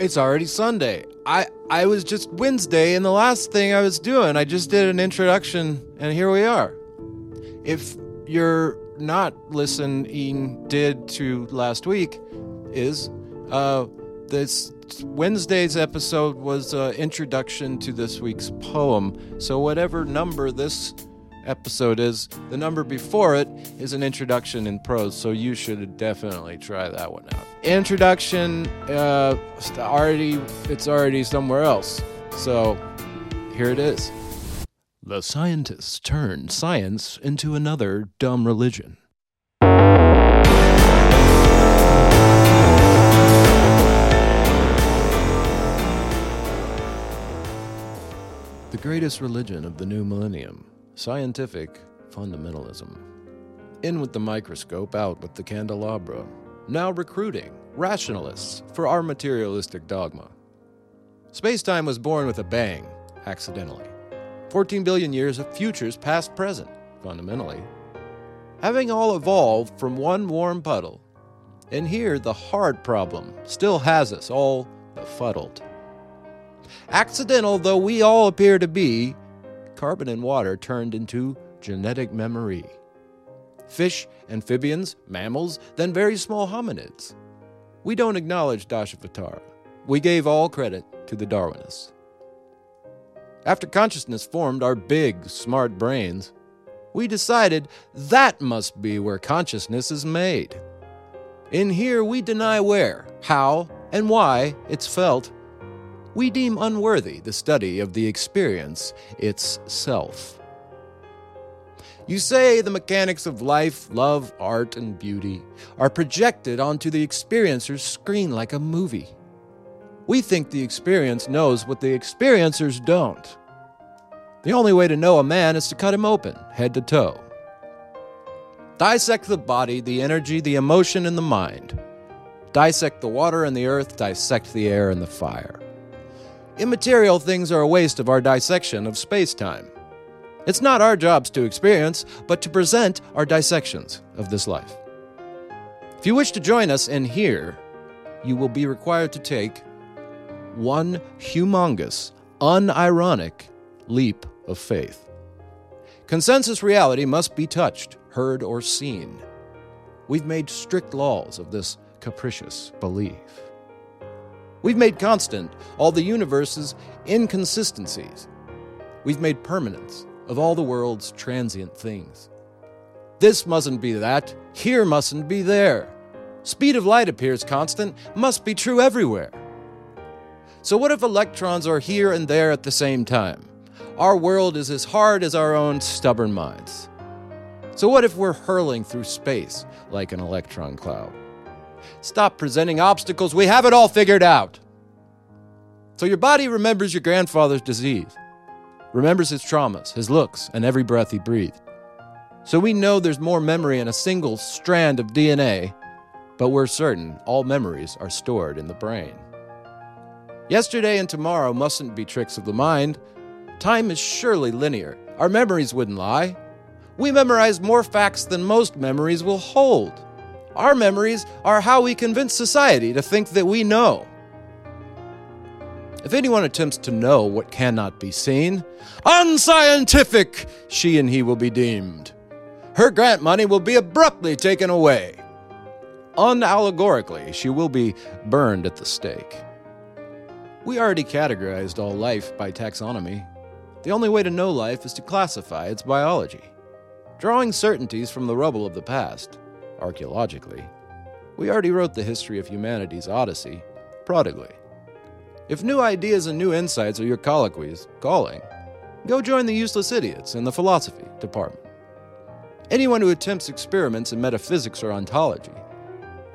It's already Sunday. I I was just Wednesday and the last thing I was doing, I just did an introduction and here we are. If you're not listening did to last week is uh this Wednesday's episode was uh, introduction to this week's poem. So whatever number this episode is, the number before it is an introduction in prose. So you should definitely try that one out. Introduction, uh, already it's already somewhere else. So here it is. The scientists turned science into another dumb religion. The greatest religion of the new millennium scientific fundamentalism. In with the microscope, out with the candelabra. Now recruiting rationalists for our materialistic dogma. Spacetime was born with a bang, accidentally. 14 billion years of futures past present, fundamentally. Having all evolved from one warm puddle. And here the hard problem still has us all befuddled. Accidental though we all appear to be, carbon and water turned into genetic memory. Fish, amphibians, mammals, then very small hominids. We don't acknowledge Dashavatara. We gave all credit to the Darwinists. After consciousness formed our big, smart brains, we decided that must be where consciousness is made. In here, we deny where, how, and why it's felt. We deem unworthy the study of the experience itself. You say the mechanics of life, love, art, and beauty are projected onto the experiencer's screen like a movie. We think the experience knows what the experiencers don't. The only way to know a man is to cut him open, head to toe. Dissect the body, the energy, the emotion, and the mind. Dissect the water and the earth, dissect the air and the fire. Immaterial things are a waste of our dissection of space time. It's not our jobs to experience, but to present our dissections of this life. If you wish to join us in here, you will be required to take one humongous, unironic leap of faith. Consensus reality must be touched, heard, or seen. We've made strict laws of this capricious belief. We've made constant all the universe's inconsistencies. We've made permanence of all the world's transient things. This mustn't be that, here mustn't be there. Speed of light appears constant, must be true everywhere. So, what if electrons are here and there at the same time? Our world is as hard as our own stubborn minds. So, what if we're hurling through space like an electron cloud? Stop presenting obstacles, we have it all figured out. So, your body remembers your grandfather's disease, remembers his traumas, his looks, and every breath he breathed. So, we know there's more memory in a single strand of DNA, but we're certain all memories are stored in the brain. Yesterday and tomorrow mustn't be tricks of the mind. Time is surely linear. Our memories wouldn't lie. We memorize more facts than most memories will hold. Our memories are how we convince society to think that we know. If anyone attempts to know what cannot be seen, unscientific she and he will be deemed. Her grant money will be abruptly taken away. Unallegorically, she will be burned at the stake. We already categorized all life by taxonomy. The only way to know life is to classify its biology. Drawing certainties from the rubble of the past, archaeologically, we already wrote the history of humanity's odyssey prodigally. If new ideas and new insights are your colloquies, calling, go join the useless idiots in the philosophy department. Anyone who attempts experiments in metaphysics or ontology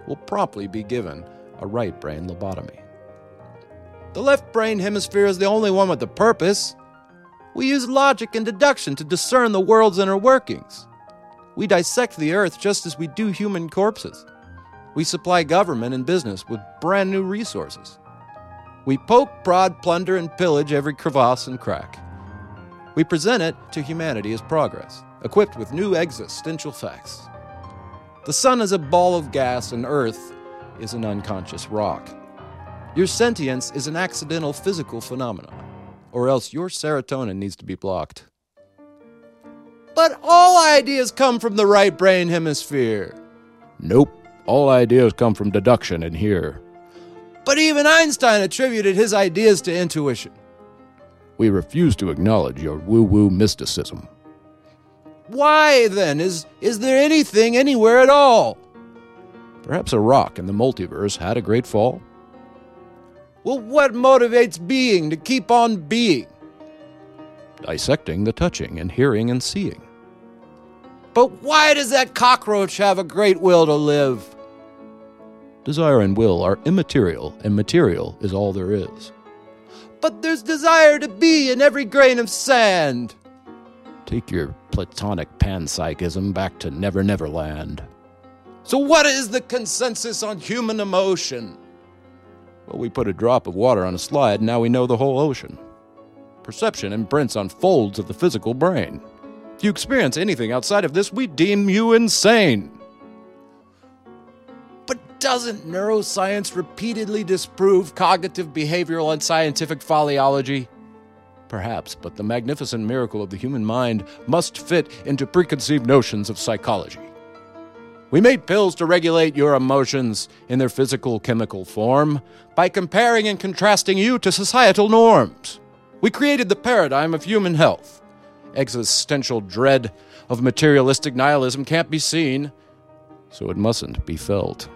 will promptly be given a right brain lobotomy. The left brain hemisphere is the only one with a purpose. We use logic and deduction to discern the world's inner workings. We dissect the earth just as we do human corpses. We supply government and business with brand new resources. We poke, prod, plunder, and pillage every crevasse and crack. We present it to humanity as progress, equipped with new existential facts. The sun is a ball of gas, and Earth is an unconscious rock. Your sentience is an accidental physical phenomenon, or else your serotonin needs to be blocked. But all ideas come from the right brain hemisphere. Nope, all ideas come from deduction in here. But even Einstein attributed his ideas to intuition. We refuse to acknowledge your woo woo mysticism. Why, then, is, is there anything anywhere at all? Perhaps a rock in the multiverse had a great fall? Well, what motivates being to keep on being? Dissecting the touching and hearing and seeing. But why does that cockroach have a great will to live? Desire and will are immaterial, and material is all there is. But there's desire to be in every grain of sand. Take your platonic panpsychism back to Never Never Land. So, what is the consensus on human emotion? Well, we put a drop of water on a slide, and now we know the whole ocean. Perception imprints on folds of the physical brain. If you experience anything outside of this, we deem you insane. But doesn't neuroscience repeatedly disprove cognitive, behavioral, and scientific follyology? Perhaps, but the magnificent miracle of the human mind must fit into preconceived notions of psychology. We made pills to regulate your emotions in their physical chemical form by comparing and contrasting you to societal norms. We created the paradigm of human health. Existential dread of materialistic nihilism can't be seen, so it mustn't be felt.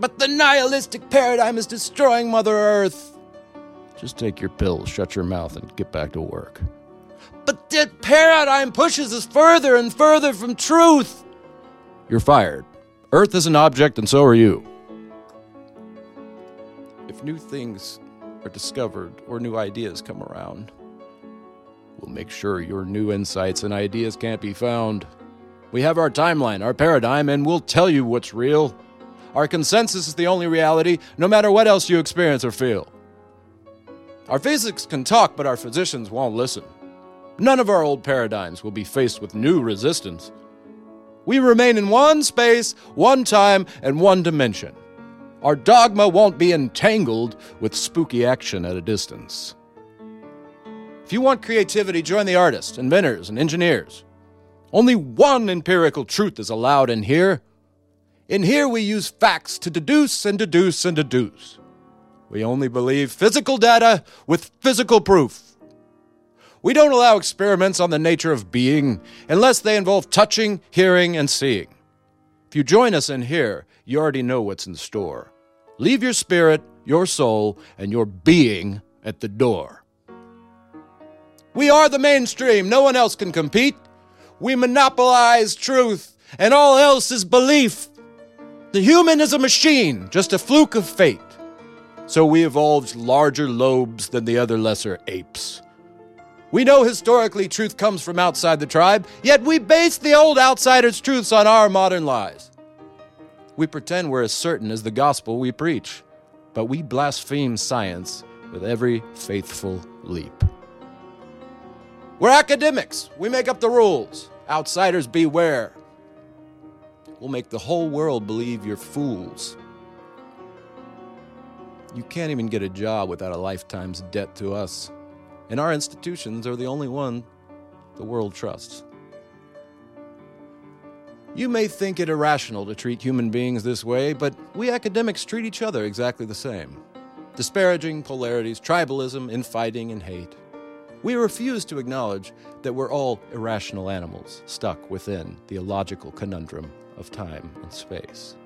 But the nihilistic paradigm is destroying Mother Earth. Just take your pills, shut your mouth, and get back to work. But that paradigm pushes us further and further from truth. You're fired. Earth is an object, and so are you. If new things are discovered or new ideas come around, we'll make sure your new insights and ideas can't be found. We have our timeline, our paradigm, and we'll tell you what's real. Our consensus is the only reality, no matter what else you experience or feel. Our physics can talk, but our physicians won't listen. None of our old paradigms will be faced with new resistance. We remain in one space, one time, and one dimension. Our dogma won't be entangled with spooky action at a distance. If you want creativity, join the artists, inventors, and engineers. Only one empirical truth is allowed in here. In here, we use facts to deduce and deduce and deduce. We only believe physical data with physical proof. We don't allow experiments on the nature of being unless they involve touching, hearing, and seeing. If you join us in here, you already know what's in store. Leave your spirit, your soul, and your being at the door. We are the mainstream. No one else can compete. We monopolize truth, and all else is belief. The human is a machine, just a fluke of fate so we evolved larger lobes than the other lesser apes. We know historically truth comes from outside the tribe, yet we base the old outsiders' truths on our modern lies. We pretend we're as certain as the gospel we preach, but we blaspheme science with every faithful leap. We're academics. We make up the rules. Outsiders beware. We'll make the whole world believe you're fools. You can't even get a job without a lifetime's debt to us. And our institutions are the only one the world trusts. You may think it irrational to treat human beings this way, but we academics treat each other exactly the same disparaging polarities, tribalism, infighting, and hate. We refuse to acknowledge that we're all irrational animals stuck within the illogical conundrum of time and space.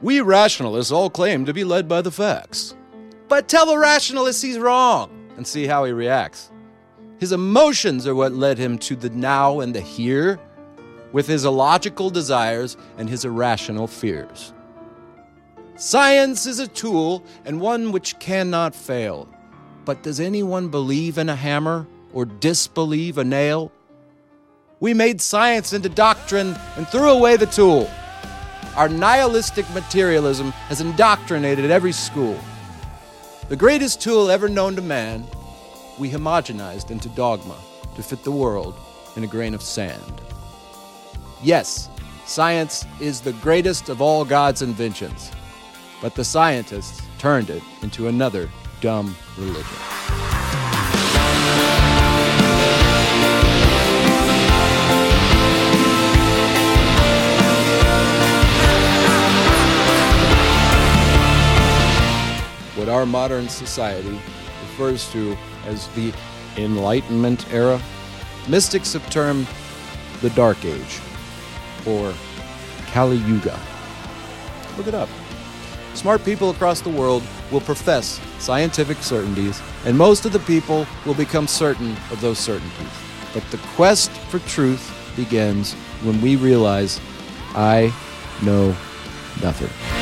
We rationalists all claim to be led by the facts. But tell the rationalist he's wrong and see how he reacts. His emotions are what led him to the now and the here, with his illogical desires and his irrational fears. Science is a tool and one which cannot fail. But does anyone believe in a hammer or disbelieve a nail? We made science into doctrine and threw away the tool. Our nihilistic materialism has indoctrinated every school. The greatest tool ever known to man, we homogenized into dogma to fit the world in a grain of sand. Yes, science is the greatest of all God's inventions, but the scientists turned it into another dumb religion. What our modern society refers to as the Enlightenment era, mystics have termed the Dark Age or Kali Yuga. Look it up. Smart people across the world will profess scientific certainties, and most of the people will become certain of those certainties. But the quest for truth begins when we realize I know nothing.